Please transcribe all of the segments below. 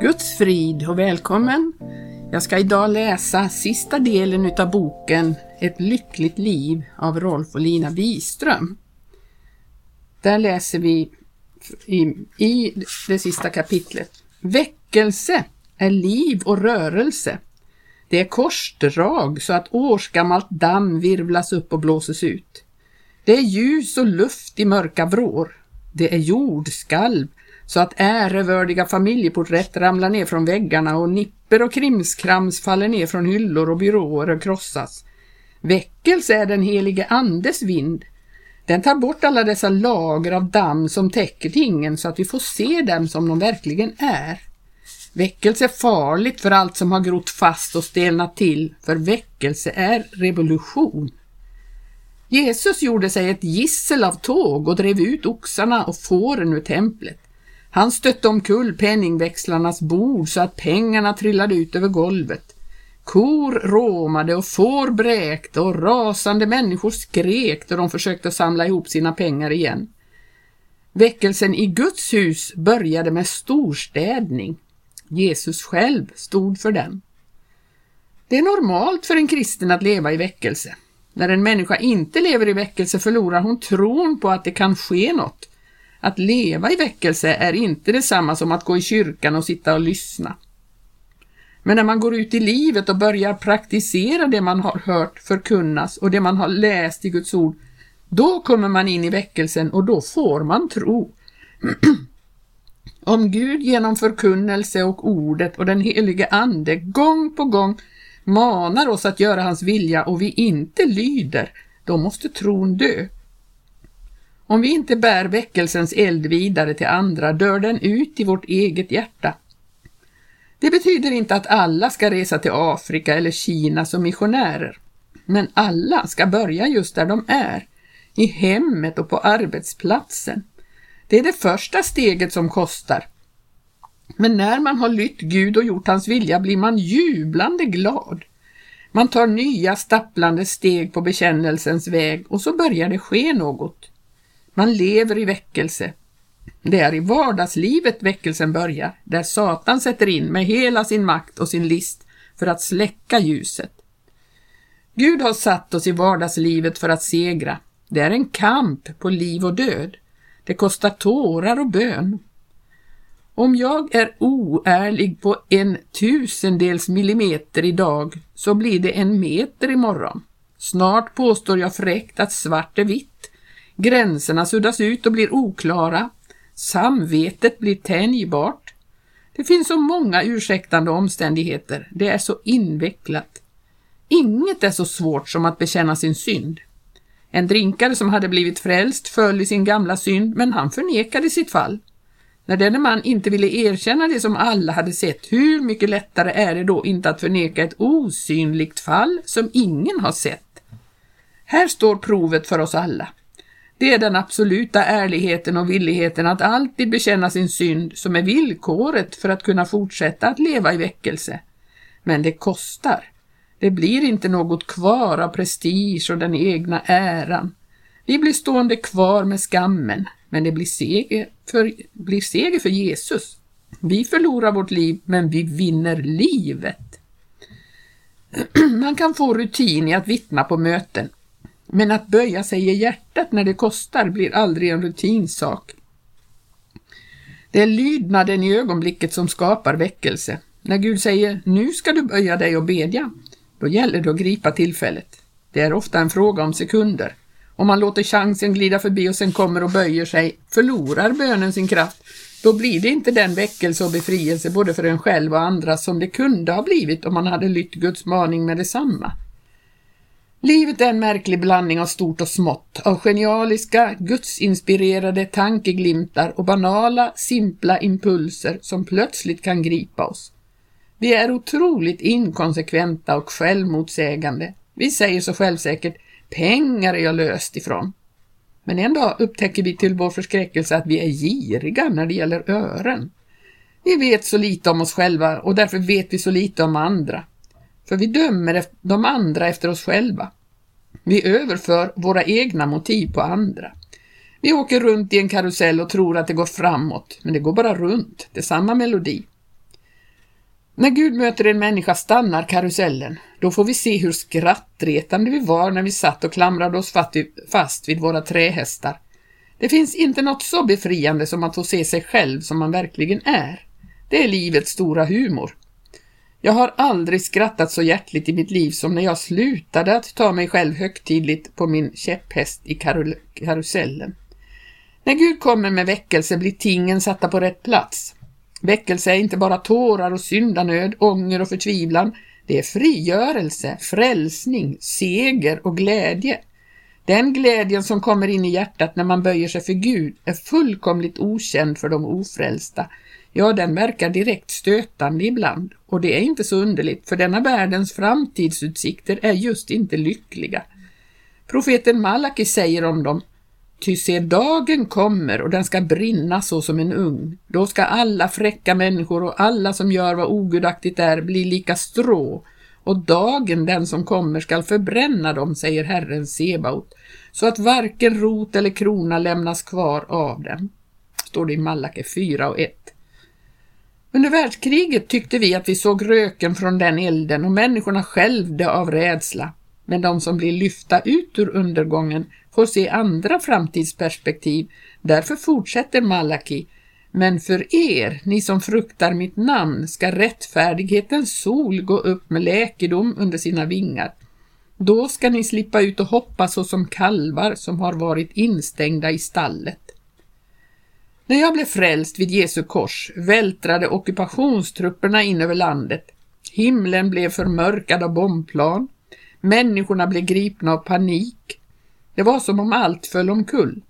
Guds frid och välkommen! Jag ska idag läsa sista delen utav boken Ett lyckligt liv av Rolf och Lina Wiström. Där läser vi i, i det sista kapitlet. Väckelse är liv och rörelse. Det är korsdrag så att årsgammalt damm virvlas upp och blåses ut. Det är ljus och luft i mörka vrår. Det är jordskalv så att ärevördiga familjeporträtt ramlar ner från väggarna och nipper och krimskrams faller ner från hyllor och byråer och krossas. Väckelse är den helige Andes vind. Den tar bort alla dessa lager av damm som täcker tingen så att vi får se dem som de verkligen är. Väckelse är farligt för allt som har grott fast och stelnat till, för väckelse är revolution. Jesus gjorde sig ett gissel av tåg och drev ut oxarna och fåren ur templet. Han stötte omkull penningväxlarnas bord så att pengarna trillade ut över golvet. Kor råmade och får bräkte och rasande människor skrek då de försökte samla ihop sina pengar igen. Väckelsen i Guds hus började med storstädning. Jesus själv stod för den. Det är normalt för en kristen att leva i väckelse. När en människa inte lever i väckelse förlorar hon tron på att det kan ske något att leva i väckelse är inte detsamma som att gå i kyrkan och sitta och lyssna. Men när man går ut i livet och börjar praktisera det man har hört förkunnas och det man har läst i Guds ord, då kommer man in i väckelsen och då får man tro. Om Gud genom förkunnelse och ordet och den helige Ande gång på gång manar oss att göra hans vilja och vi inte lyder, då måste tron dö. Om vi inte bär väckelsens eld vidare till andra dör den ut i vårt eget hjärta. Det betyder inte att alla ska resa till Afrika eller Kina som missionärer, men alla ska börja just där de är, i hemmet och på arbetsplatsen. Det är det första steget som kostar. Men när man har lytt Gud och gjort hans vilja blir man jublande glad. Man tar nya stapplande steg på bekännelsens väg och så börjar det ske något. Man lever i väckelse. Det är i vardagslivet väckelsen börjar, där Satan sätter in med hela sin makt och sin list för att släcka ljuset. Gud har satt oss i vardagslivet för att segra. Det är en kamp på liv och död. Det kostar tårar och bön. Om jag är oärlig på en tusendels millimeter idag så blir det en meter imorgon. Snart påstår jag fräckt att svart är vitt Gränserna suddas ut och blir oklara. Samvetet blir tänjbart. Det finns så många ursäktande omständigheter. Det är så invecklat. Inget är så svårt som att bekänna sin synd. En drinkare som hade blivit frälst föll i sin gamla synd, men han förnekade sitt fall. När denne man inte ville erkänna det som alla hade sett, hur mycket lättare är det då inte att förneka ett osynligt fall som ingen har sett? Här står provet för oss alla. Det är den absoluta ärligheten och villigheten att alltid bekänna sin synd som är villkoret för att kunna fortsätta att leva i väckelse. Men det kostar. Det blir inte något kvar av prestige och den egna äran. Vi blir stående kvar med skammen, men det blir seger för, blir seger för Jesus. Vi förlorar vårt liv, men vi vinner livet. Man kan få rutin i att vittna på möten, men att böja sig i hjärtat när det kostar blir aldrig en rutinsak. Det är lydnaden i ögonblicket som skapar väckelse. När Gud säger nu ska du böja dig och bedja, då gäller det att gripa tillfället. Det är ofta en fråga om sekunder. Om man låter chansen glida förbi och sen kommer och böjer sig, förlorar bönen sin kraft, då blir det inte den väckelse och befrielse både för en själv och andra som det kunde ha blivit om man hade lytt Guds maning med detsamma. Livet är en märklig blandning av stort och smått, av genialiska, gudsinspirerade tankeglimtar och banala, simpla impulser som plötsligt kan gripa oss. Vi är otroligt inkonsekventa och självmotsägande. Vi säger så självsäkert, pengar är jag löst ifrån. Men en dag upptäcker vi till vår förskräckelse att vi är giriga när det gäller ören. Vi vet så lite om oss själva och därför vet vi så lite om andra. För vi dömer de andra efter oss själva. Vi överför våra egna motiv på andra. Vi åker runt i en karusell och tror att det går framåt, men det går bara runt. Det är samma melodi. När Gud möter en människa stannar karusellen. Då får vi se hur skrattretande vi var när vi satt och klamrade oss fast vid våra trähästar. Det finns inte något så befriande som att få se sig själv som man verkligen är. Det är livets stora humor. Jag har aldrig skrattat så hjärtligt i mitt liv som när jag slutade att ta mig själv högtidligt på min käpphäst i karusellen. När Gud kommer med väckelse blir tingen satta på rätt plats. Väckelse är inte bara tårar och syndanöd, ånger och förtvivlan. Det är frigörelse, frälsning, seger och glädje. Den glädjen som kommer in i hjärtat när man böjer sig för Gud är fullkomligt okänd för de ofrälsta. Ja, den verkar direkt stötande ibland och det är inte så underligt för denna världens framtidsutsikter är just inte lyckliga. Profeten Malaki säger om dem Ty se dagen kommer och den ska brinna så som en ugn. Då ska alla fräcka människor och alla som gör vad ogudaktigt är bli lika strå och dagen den som kommer skall förbränna dem, säger Herren Sebaot, så att varken rot eller krona lämnas kvar av dem. Står det i Malake 4 och 1. Under världskriget tyckte vi att vi såg röken från den elden och människorna skälvde av rädsla. Men de som blir lyfta ut ur undergången får se andra framtidsperspektiv. Därför fortsätter Malaki. Men för er, ni som fruktar mitt namn, ska rättfärdighetens sol gå upp med läkedom under sina vingar. Då ska ni slippa ut och hoppa såsom kalvar som har varit instängda i stallet. När jag blev frälst vid Jesu kors vältrade ockupationstrupperna in över landet. Himlen blev förmörkad av bombplan. Människorna blev gripna av panik. Det var som om allt föll omkull.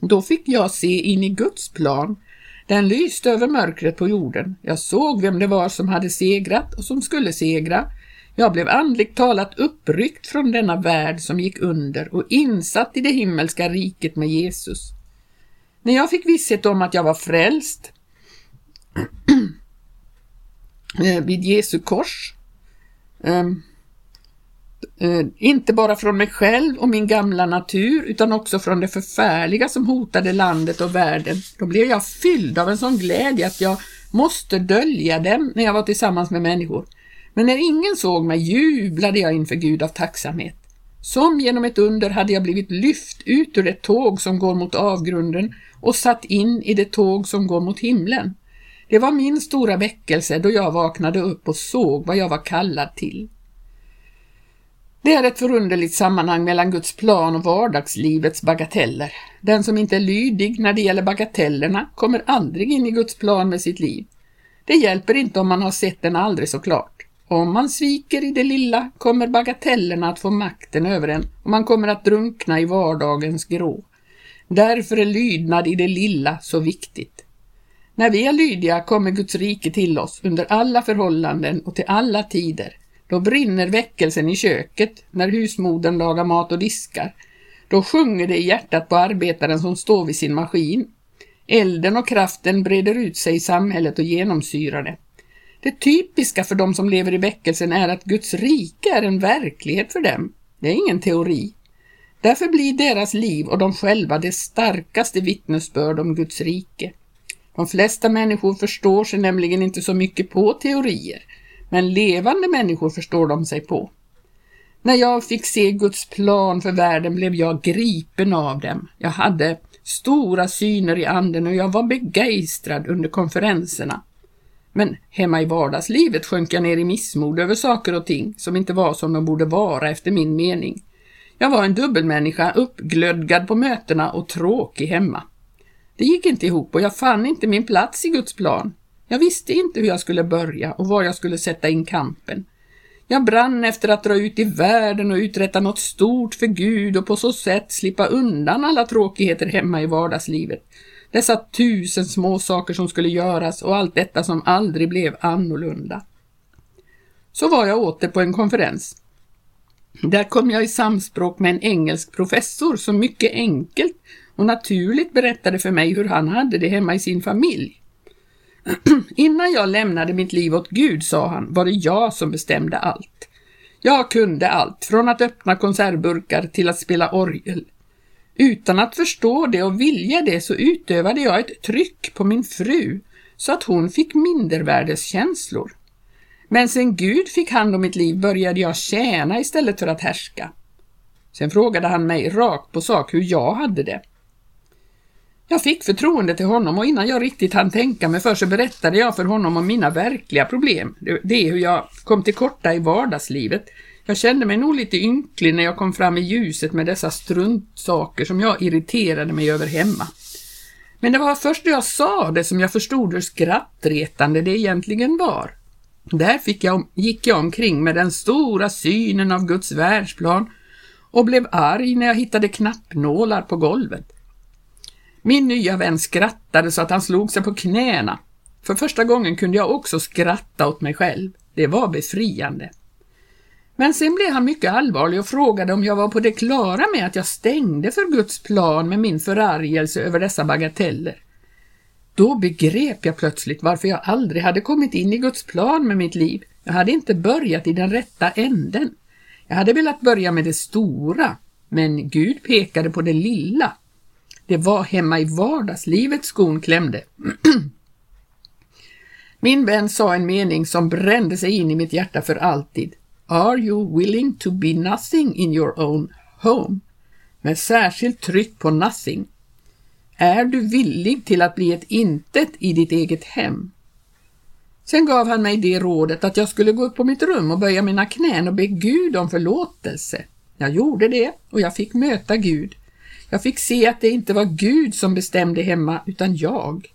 Då fick jag se in i Guds plan. Den lyste över mörkret på jorden. Jag såg vem det var som hade segrat och som skulle segra. Jag blev andligt talat uppryckt från denna värld som gick under och insatt i det himmelska riket med Jesus. När jag fick visshet om att jag var frälst eh, vid Jesu kors ehm, eh, inte bara från mig själv och min gamla natur utan också från det förfärliga som hotade landet och världen. Då blev jag fylld av en sån glädje att jag måste dölja den när jag var tillsammans med människor. Men när ingen såg mig jublade jag inför Gud av tacksamhet. Som genom ett under hade jag blivit lyft ut ur det tåg som går mot avgrunden och satt in i det tåg som går mot himlen. Det var min stora väckelse då jag vaknade upp och såg vad jag var kallad till. Det är ett förunderligt sammanhang mellan Guds plan och vardagslivets bagateller. Den som inte är lydig när det gäller bagatellerna kommer aldrig in i Guds plan med sitt liv. Det hjälper inte om man har sett den aldrig så klart. Om man sviker i det lilla kommer bagatellerna att få makten över en och man kommer att drunkna i vardagens grå. Därför är lydnad i det lilla så viktigt. När vi är lydiga kommer Guds rike till oss under alla förhållanden och till alla tider. Då brinner väckelsen i köket när husmodern lagar mat och diskar. Då sjunger det i hjärtat på arbetaren som står vid sin maskin. Elden och kraften breder ut sig i samhället och genomsyrar det. Det typiska för de som lever i väckelsen är att Guds rike är en verklighet för dem. Det är ingen teori. Därför blir deras liv och de själva det starkaste vittnesbörd om Guds rike. De flesta människor förstår sig nämligen inte så mycket på teorier men levande människor förstår de sig på. När jag fick se Guds plan för världen blev jag gripen av dem. Jag hade stora syner i anden och jag var begeistrad under konferenserna. Men hemma i vardagslivet sjönk jag ner i missmod över saker och ting som inte var som de borde vara efter min mening. Jag var en dubbelmänniska, uppglödgad på mötena och tråkig hemma. Det gick inte ihop och jag fann inte min plats i Guds plan. Jag visste inte hur jag skulle börja och var jag skulle sätta in kampen. Jag brann efter att dra ut i världen och uträtta något stort för Gud och på så sätt slippa undan alla tråkigheter hemma i vardagslivet. Dessa tusen små saker som skulle göras och allt detta som aldrig blev annorlunda. Så var jag åter på en konferens. Där kom jag i samspråk med en engelsk professor som mycket enkelt och naturligt berättade för mig hur han hade det hemma i sin familj. Innan jag lämnade mitt liv åt Gud, sa han, var det jag som bestämde allt. Jag kunde allt, från att öppna konservburkar till att spela orgel. Utan att förstå det och vilja det så utövade jag ett tryck på min fru så att hon fick mindervärdeskänslor. Men sen Gud fick hand om mitt liv började jag tjäna istället för att härska. Sen frågade han mig rakt på sak hur jag hade det. Jag fick förtroende till honom och innan jag riktigt hann tänka mig för så berättade jag för honom om mina verkliga problem. Det är hur jag kom till korta i vardagslivet. Jag kände mig nog lite ynklig när jag kom fram i ljuset med dessa struntsaker som jag irriterade mig över hemma. Men det var först när jag sa det som jag förstod hur skrattretande det egentligen var. Där fick jag, gick jag omkring med den stora synen av Guds världsplan och blev arg när jag hittade knappnålar på golvet. Min nya vän skrattade så att han slog sig på knäna. För första gången kunde jag också skratta åt mig själv. Det var befriande. Men sen blev han mycket allvarlig och frågade om jag var på det klara med att jag stängde för Guds plan med min förargelse över dessa bagateller. Då begrep jag plötsligt varför jag aldrig hade kommit in i Guds plan med mitt liv. Jag hade inte börjat i den rätta änden. Jag hade velat börja med det stora, men Gud pekade på det lilla. Det var hemma i vardagslivet skon klämde. Min vän sa en mening som brände sig in i mitt hjärta för alltid. Are you willing to be nothing in your own home? Med särskilt tryck på nothing. Är du villig till att bli ett intet i ditt eget hem? Sen gav han mig det rådet att jag skulle gå upp på mitt rum och böja mina knän och be Gud om förlåtelse. Jag gjorde det och jag fick möta Gud. Jag fick se att det inte var Gud som bestämde hemma, utan jag.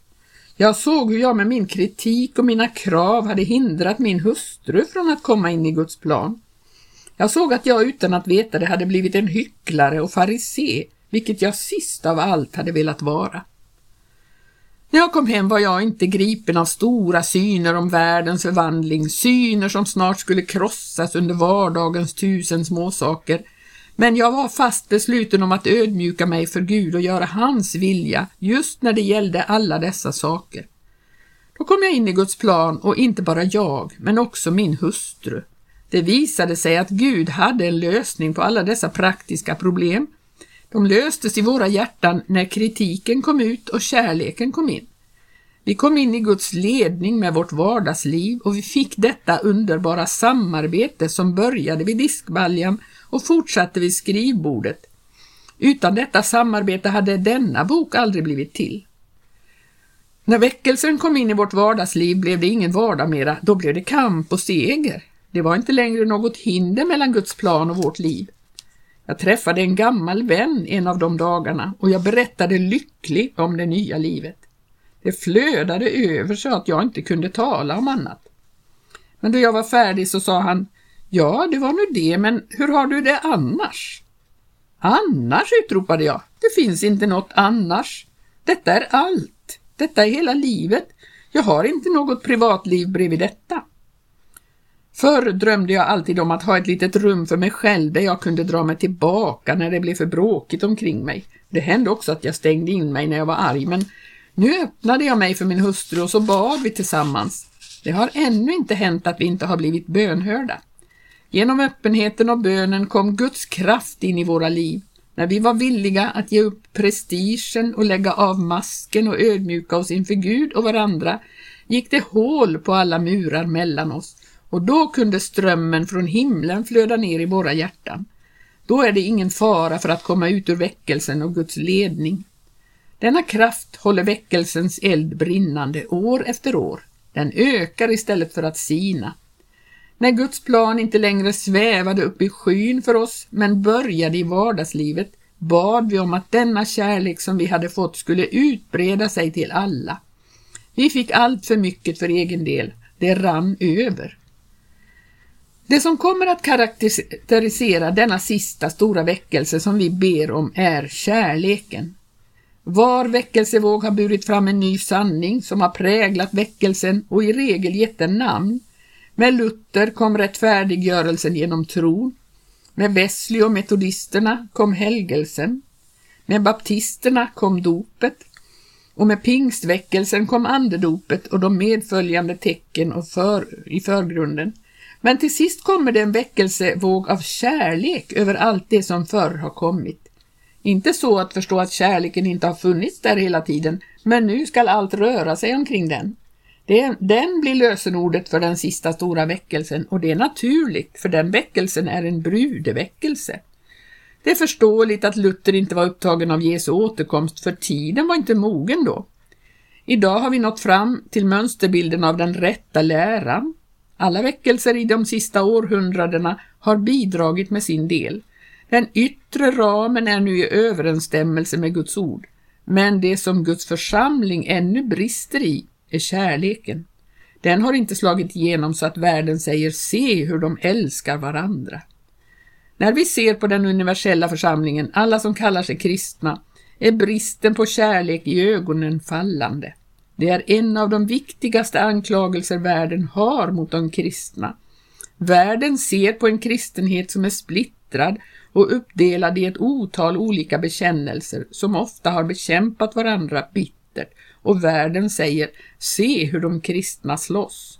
Jag såg hur jag med min kritik och mina krav hade hindrat min hustru från att komma in i Guds plan. Jag såg att jag utan att veta det hade blivit en hycklare och farisé, vilket jag sist av allt hade velat vara. När jag kom hem var jag inte gripen av stora syner om världens förvandling, syner som snart skulle krossas under vardagens tusen småsaker, men jag var fast besluten om att ödmjuka mig för Gud och göra hans vilja just när det gällde alla dessa saker. Då kom jag in i Guds plan och inte bara jag, men också min hustru. Det visade sig att Gud hade en lösning på alla dessa praktiska problem. De löstes i våra hjärtan när kritiken kom ut och kärleken kom in. Vi kom in i Guds ledning med vårt vardagsliv och vi fick detta underbara samarbete som började vid diskbaljan och fortsatte vid skrivbordet. Utan detta samarbete hade denna bok aldrig blivit till. När väckelsen kom in i vårt vardagsliv blev det ingen vardag mera, då blev det kamp och seger. Det var inte längre något hinder mellan Guds plan och vårt liv. Jag träffade en gammal vän en av de dagarna och jag berättade lycklig om det nya livet. Det flödade över så att jag inte kunde tala om annat. Men då jag var färdig så sa han, Ja, det var nu det, men hur har du det annars? Annars, utropade jag. Det finns inte något annars. Detta är allt. Detta är hela livet. Jag har inte något privatliv bredvid detta. Förr drömde jag alltid om att ha ett litet rum för mig själv där jag kunde dra mig tillbaka när det blev för bråkigt omkring mig. Det hände också att jag stängde in mig när jag var arg, men nu öppnade jag mig för min hustru och så bad vi tillsammans. Det har ännu inte hänt att vi inte har blivit bönhörda. Genom öppenheten och bönen kom Guds kraft in i våra liv. När vi var villiga att ge upp prestigen och lägga av masken och ödmjuka oss inför Gud och varandra gick det hål på alla murar mellan oss och då kunde strömmen från himlen flöda ner i våra hjärtan. Då är det ingen fara för att komma ut ur väckelsen och Guds ledning. Denna kraft håller väckelsens eld brinnande år efter år. Den ökar istället för att sina. När Guds plan inte längre svävade upp i skyn för oss, men började i vardagslivet, bad vi om att denna kärlek som vi hade fått skulle utbreda sig till alla. Vi fick allt för mycket för egen del, det rann över. Det som kommer att karaktärisera denna sista stora väckelse som vi ber om är kärleken. Var väckelsevåg har burit fram en ny sanning som har präglat väckelsen och i regel gett den namn. Med Luther kom rättfärdiggörelsen genom tron. Med Wesley och metodisterna kom helgelsen. Med baptisterna kom dopet. Och med pingstväckelsen kom andedopet och de medföljande tecken och för, i förgrunden. Men till sist kommer det en väckelsevåg av kärlek över allt det som förr har kommit. Inte så att förstå att kärleken inte har funnits där hela tiden, men nu skall allt röra sig omkring den. Det, den blir lösenordet för den sista stora väckelsen och det är naturligt för den väckelsen är en brudeväckelse. Det är förståeligt att Luther inte var upptagen av Jesu återkomst för tiden var inte mogen då. Idag har vi nått fram till mönsterbilden av den rätta läran. Alla väckelser i de sista århundradena har bidragit med sin del. Den yttre ramen är nu i överensstämmelse med Guds ord, men det som Guds församling ännu brister i är kärleken. Den har inte slagit igenom så att världen säger se hur de älskar varandra. När vi ser på den universella församlingen, alla som kallar sig kristna, är bristen på kärlek i ögonen fallande. Det är en av de viktigaste anklagelser världen har mot de kristna. Världen ser på en kristenhet som är splittrad och uppdelad i ett otal olika bekännelser som ofta har bekämpat varandra bittert och världen säger se hur de kristna slåss.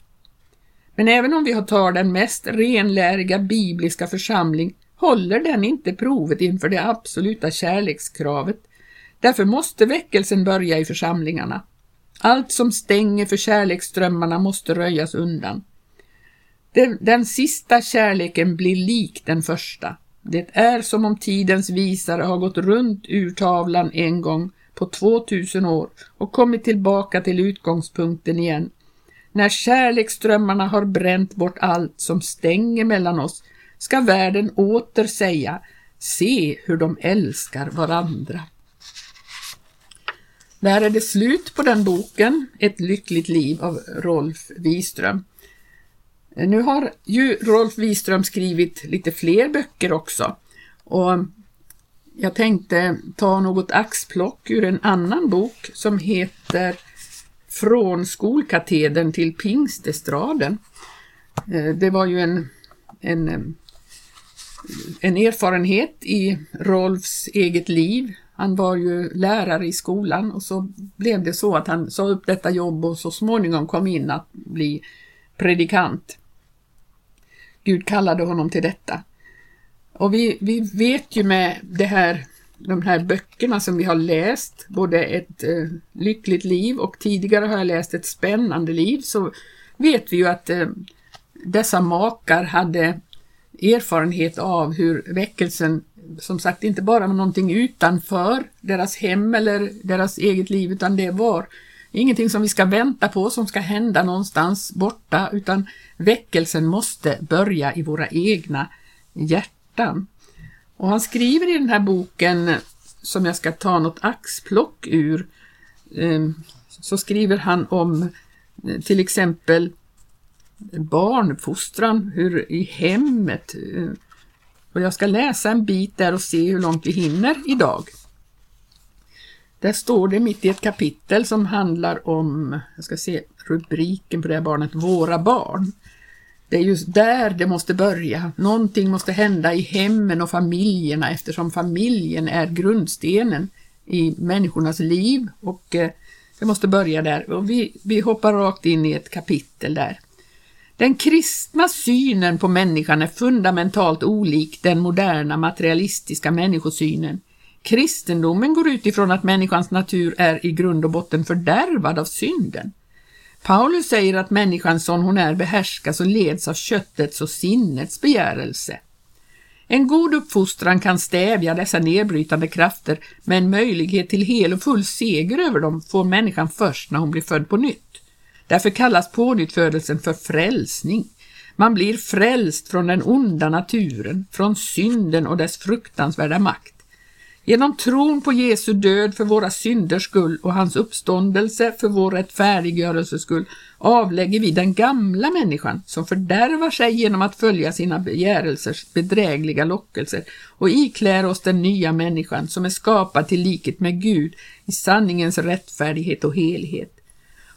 Men även om vi tar den mest renläriga bibliska församling håller den inte provet inför det absoluta kärlekskravet. Därför måste väckelsen börja i församlingarna. Allt som stänger för kärleksströmmarna måste röjas undan. Den, den sista kärleken blir lik den första. Det är som om tidens visare har gått runt ur tavlan en gång på 2000 år och kommit tillbaka till utgångspunkten igen. När kärleksströmmarna har bränt bort allt som stänger mellan oss ska världen åter säga se hur de älskar varandra. Där är det slut på den boken, Ett lyckligt liv av Rolf Wiström. Nu har ju Rolf Wiström skrivit lite fler böcker också och jag tänkte ta något axplock ur en annan bok som heter Från skolkatedern till pingstestraden. Eh, det var ju en, en, eh, en erfarenhet i Rolfs eget liv. Han var ju lärare i skolan och så blev det så att han sa upp detta jobb och så småningom kom in att bli predikant. Gud kallade honom till detta. Och vi, vi vet ju med det här, de här böckerna som vi har läst, både ett eh, lyckligt liv och tidigare har jag läst ett spännande liv, så vet vi ju att eh, dessa makar hade erfarenhet av hur väckelsen, som sagt inte bara någonting utanför deras hem eller deras eget liv, utan det var ingenting som vi ska vänta på, som ska hända någonstans borta, utan väckelsen måste börja i våra egna hjärtan. Och han skriver i den här boken, som jag ska ta något axplock ur, eh, så skriver han om eh, till exempel barnfostran, hur i hemmet. Eh, och jag ska läsa en bit där och se hur långt vi hinner idag. Där står det mitt i ett kapitel som handlar om, jag ska se rubriken på det här barnet, Våra barn. Det är just där det måste börja. Någonting måste hända i hemmen och familjerna eftersom familjen är grundstenen i människornas liv och eh, det måste börja där. Och vi, vi hoppar rakt in i ett kapitel där. Den kristna synen på människan är fundamentalt olik den moderna materialistiska människosynen. Kristendomen går utifrån att människans natur är i grund och botten fördärvad av synden. Paulus säger att människan som hon är behärskas och leds av köttets och sinnets begärelse. En god uppfostran kan stävja dessa nedbrytande krafter, men möjlighet till hel och full seger över dem får människan först när hon blir född på nytt. Därför kallas pånyttfödelsen för frälsning. Man blir frälst från den onda naturen, från synden och dess fruktansvärda makt. Genom tron på Jesu död för våra synders skull och hans uppståndelse för vår rättfärdiggörelses skull avlägger vi den gamla människan som fördärvar sig genom att följa sina begärelsers bedrägliga lockelser och iklär oss den nya människan som är skapad till likhet med Gud i sanningens rättfärdighet och helhet.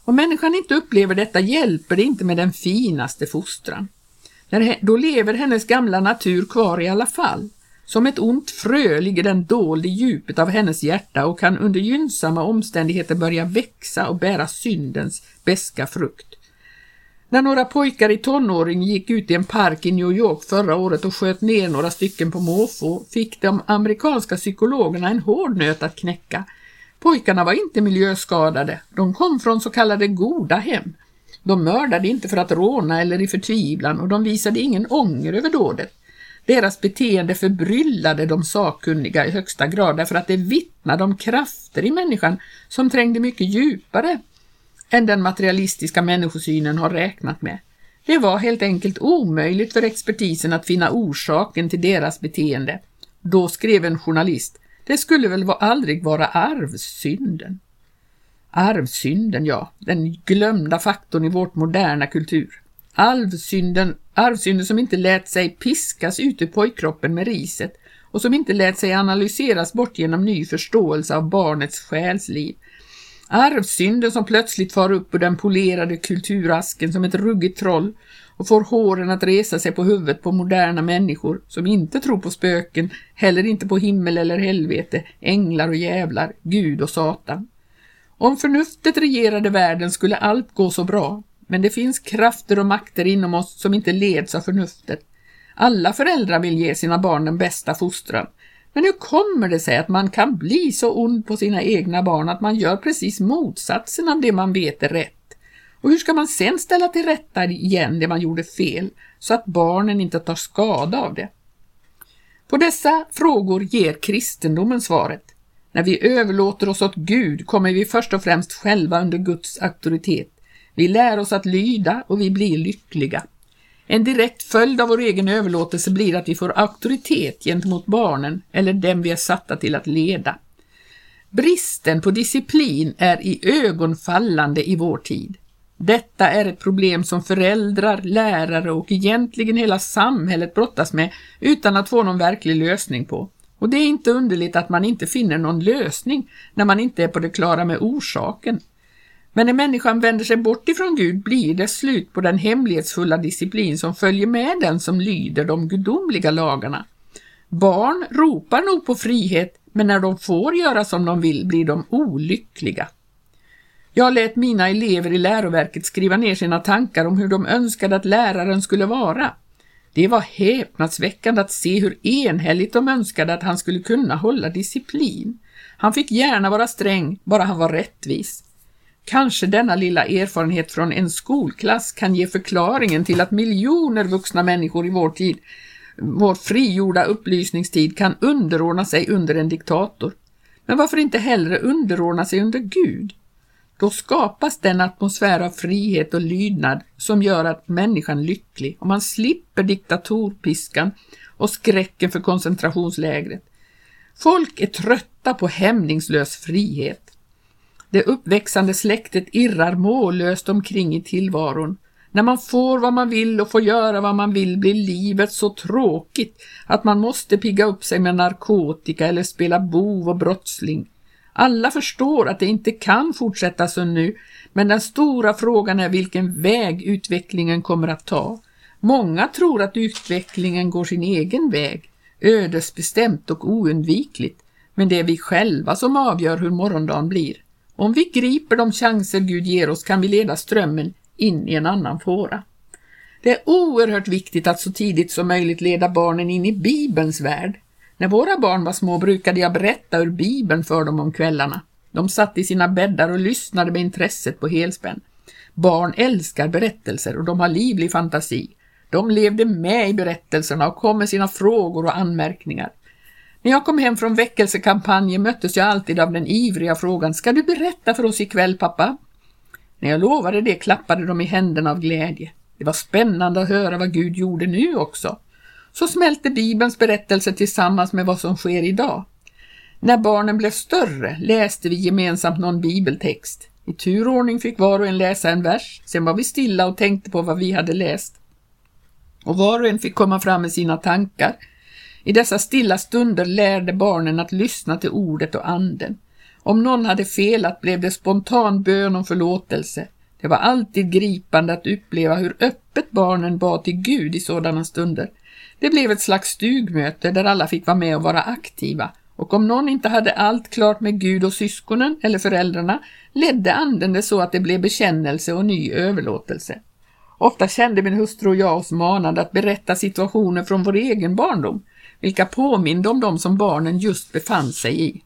Om människan inte upplever detta hjälper det inte med den finaste fostran. Då lever hennes gamla natur kvar i alla fall. Som ett ont frö ligger den dold i djupet av hennes hjärta och kan under gynnsamma omständigheter börja växa och bära syndens beska frukt. När några pojkar i tonåring gick ut i en park i New York förra året och sköt ner några stycken på måfå fick de amerikanska psykologerna en hård nöt att knäcka. Pojkarna var inte miljöskadade, de kom från så kallade goda hem. De mördade inte för att råna eller i förtvivlan och de visade ingen ånger över dådet. Deras beteende förbryllade de sakkunniga i högsta grad därför att det vittnade om krafter i människan som trängde mycket djupare än den materialistiska människosynen har räknat med. Det var helt enkelt omöjligt för expertisen att finna orsaken till deras beteende. Då skrev en journalist, det skulle väl aldrig vara arvsynden. Arvsynden, ja, den glömda faktorn i vårt moderna kultur. Arvsynden, arvsynden som inte lät sig piskas ut ur pojkkroppen med riset och som inte lät sig analyseras bort genom ny förståelse av barnets själsliv. Arvsynden som plötsligt far upp ur den polerade kulturasken som ett ruggigt troll och får håren att resa sig på huvudet på moderna människor som inte tror på spöken, heller inte på himmel eller helvete, änglar och jävlar, Gud och Satan. Om förnuftet regerade världen skulle allt gå så bra, men det finns krafter och makter inom oss som inte leds av förnuftet. Alla föräldrar vill ge sina barn den bästa fostran, men hur kommer det sig att man kan bli så ond på sina egna barn att man gör precis motsatsen av det man vet är rätt? Och hur ska man sen ställa till rätta igen det man gjorde fel så att barnen inte tar skada av det? På dessa frågor ger kristendomen svaret. När vi överlåter oss åt Gud kommer vi först och främst själva under Guds auktoritet. Vi lär oss att lyda och vi blir lyckliga. En direkt följd av vår egen överlåtelse blir att vi får auktoritet gentemot barnen eller dem vi är satta till att leda. Bristen på disciplin är i ögonfallande i vår tid. Detta är ett problem som föräldrar, lärare och egentligen hela samhället brottas med utan att få någon verklig lösning på. Och det är inte underligt att man inte finner någon lösning när man inte är på det klara med orsaken. Men när människan vänder sig bort ifrån Gud blir det slut på den hemlighetsfulla disciplin som följer med den som lyder de gudomliga lagarna. Barn ropar nog på frihet, men när de får göra som de vill blir de olyckliga. Jag lät mina elever i läroverket skriva ner sina tankar om hur de önskade att läraren skulle vara. Det var häpnadsväckande att se hur enhälligt de önskade att han skulle kunna hålla disciplin. Han fick gärna vara sträng, bara han var rättvis. Kanske denna lilla erfarenhet från en skolklass kan ge förklaringen till att miljoner vuxna människor i vår tid, vår frigjorda upplysningstid, kan underordna sig under en diktator. Men varför inte hellre underordna sig under Gud? Då skapas den atmosfär av frihet och lydnad som gör att människan är lycklig och man slipper diktatorpiskan och skräcken för koncentrationslägret. Folk är trötta på hämningslös frihet. Det uppväxande släktet irrar mållöst omkring i tillvaron. När man får vad man vill och får göra vad man vill blir livet så tråkigt att man måste pigga upp sig med narkotika eller spela bov och brottsling. Alla förstår att det inte kan fortsätta som nu, men den stora frågan är vilken väg utvecklingen kommer att ta. Många tror att utvecklingen går sin egen väg, ödesbestämt och oundvikligt, men det är vi själva som avgör hur morgondagen blir. Om vi griper de chanser Gud ger oss kan vi leda strömmen in i en annan fåra. Det är oerhört viktigt att så tidigt som möjligt leda barnen in i Bibelns värld. När våra barn var små brukade jag berätta ur Bibeln för dem om kvällarna. De satt i sina bäddar och lyssnade med intresset på helspänn. Barn älskar berättelser och de har livlig fantasi. De levde med i berättelserna och kom med sina frågor och anmärkningar. När jag kom hem från väckelsekampanjen möttes jag alltid av den ivriga frågan ”Ska du berätta för oss ikväll pappa?” När jag lovade det klappade de i händerna av glädje. Det var spännande att höra vad Gud gjorde nu också så smälte Bibelns berättelse tillsammans med vad som sker idag. När barnen blev större läste vi gemensamt någon bibeltext. I turordning fick var och en läsa en vers, sen var vi stilla och tänkte på vad vi hade läst. Och var och en fick komma fram med sina tankar. I dessa stilla stunder lärde barnen att lyssna till ordet och anden. Om någon hade felat blev det spontan bön om förlåtelse. Det var alltid gripande att uppleva hur öppet barnen bad till Gud i sådana stunder. Det blev ett slags stugmöte där alla fick vara med och vara aktiva och om någon inte hade allt klart med Gud och syskonen eller föräldrarna ledde anden det så att det blev bekännelse och ny överlåtelse. Ofta kände min hustru och jag oss manade att berätta situationer från vår egen barndom, vilka påminde om dem som barnen just befann sig i.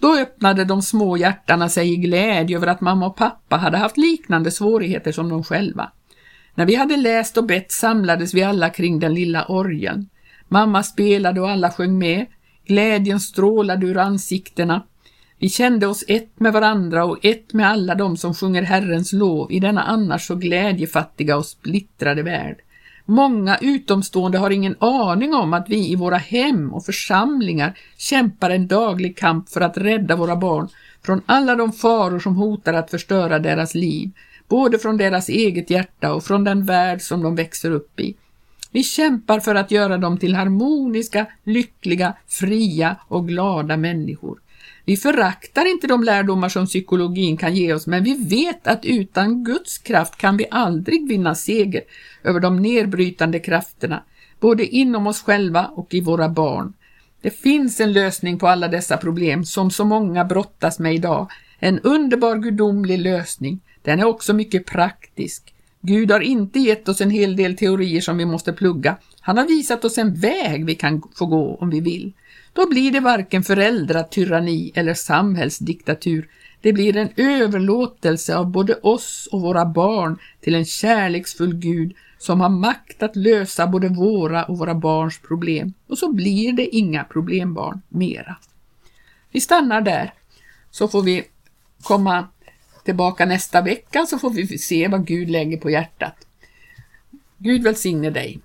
Då öppnade de små hjärtana sig i glädje över att mamma och pappa hade haft liknande svårigheter som de själva. När vi hade läst och bett samlades vi alla kring den lilla orgeln. Mamma spelade och alla sjöng med. Glädjen strålade ur ansiktena. Vi kände oss ett med varandra och ett med alla de som sjunger Herrens lov i denna annars så glädjefattiga och splittrade värld. Många utomstående har ingen aning om att vi i våra hem och församlingar kämpar en daglig kamp för att rädda våra barn från alla de faror som hotar att förstöra deras liv, både från deras eget hjärta och från den värld som de växer upp i. Vi kämpar för att göra dem till harmoniska, lyckliga, fria och glada människor. Vi föraktar inte de lärdomar som psykologin kan ge oss, men vi vet att utan Guds kraft kan vi aldrig vinna seger över de nedbrytande krafterna, både inom oss själva och i våra barn. Det finns en lösning på alla dessa problem som så många brottas med idag, en underbar gudomlig lösning. Den är också mycket praktisk. Gud har inte gett oss en hel del teorier som vi måste plugga. Han har visat oss en väg vi kan få gå om vi vill. Då blir det varken föräldratyranni eller samhällsdiktatur. Det blir en överlåtelse av både oss och våra barn till en kärleksfull Gud som har makt att lösa både våra och våra barns problem. Och så blir det inga problembarn mera. Vi stannar där, så får vi komma tillbaka nästa vecka så får vi se vad Gud lägger på hjärtat. Gud välsigne dig.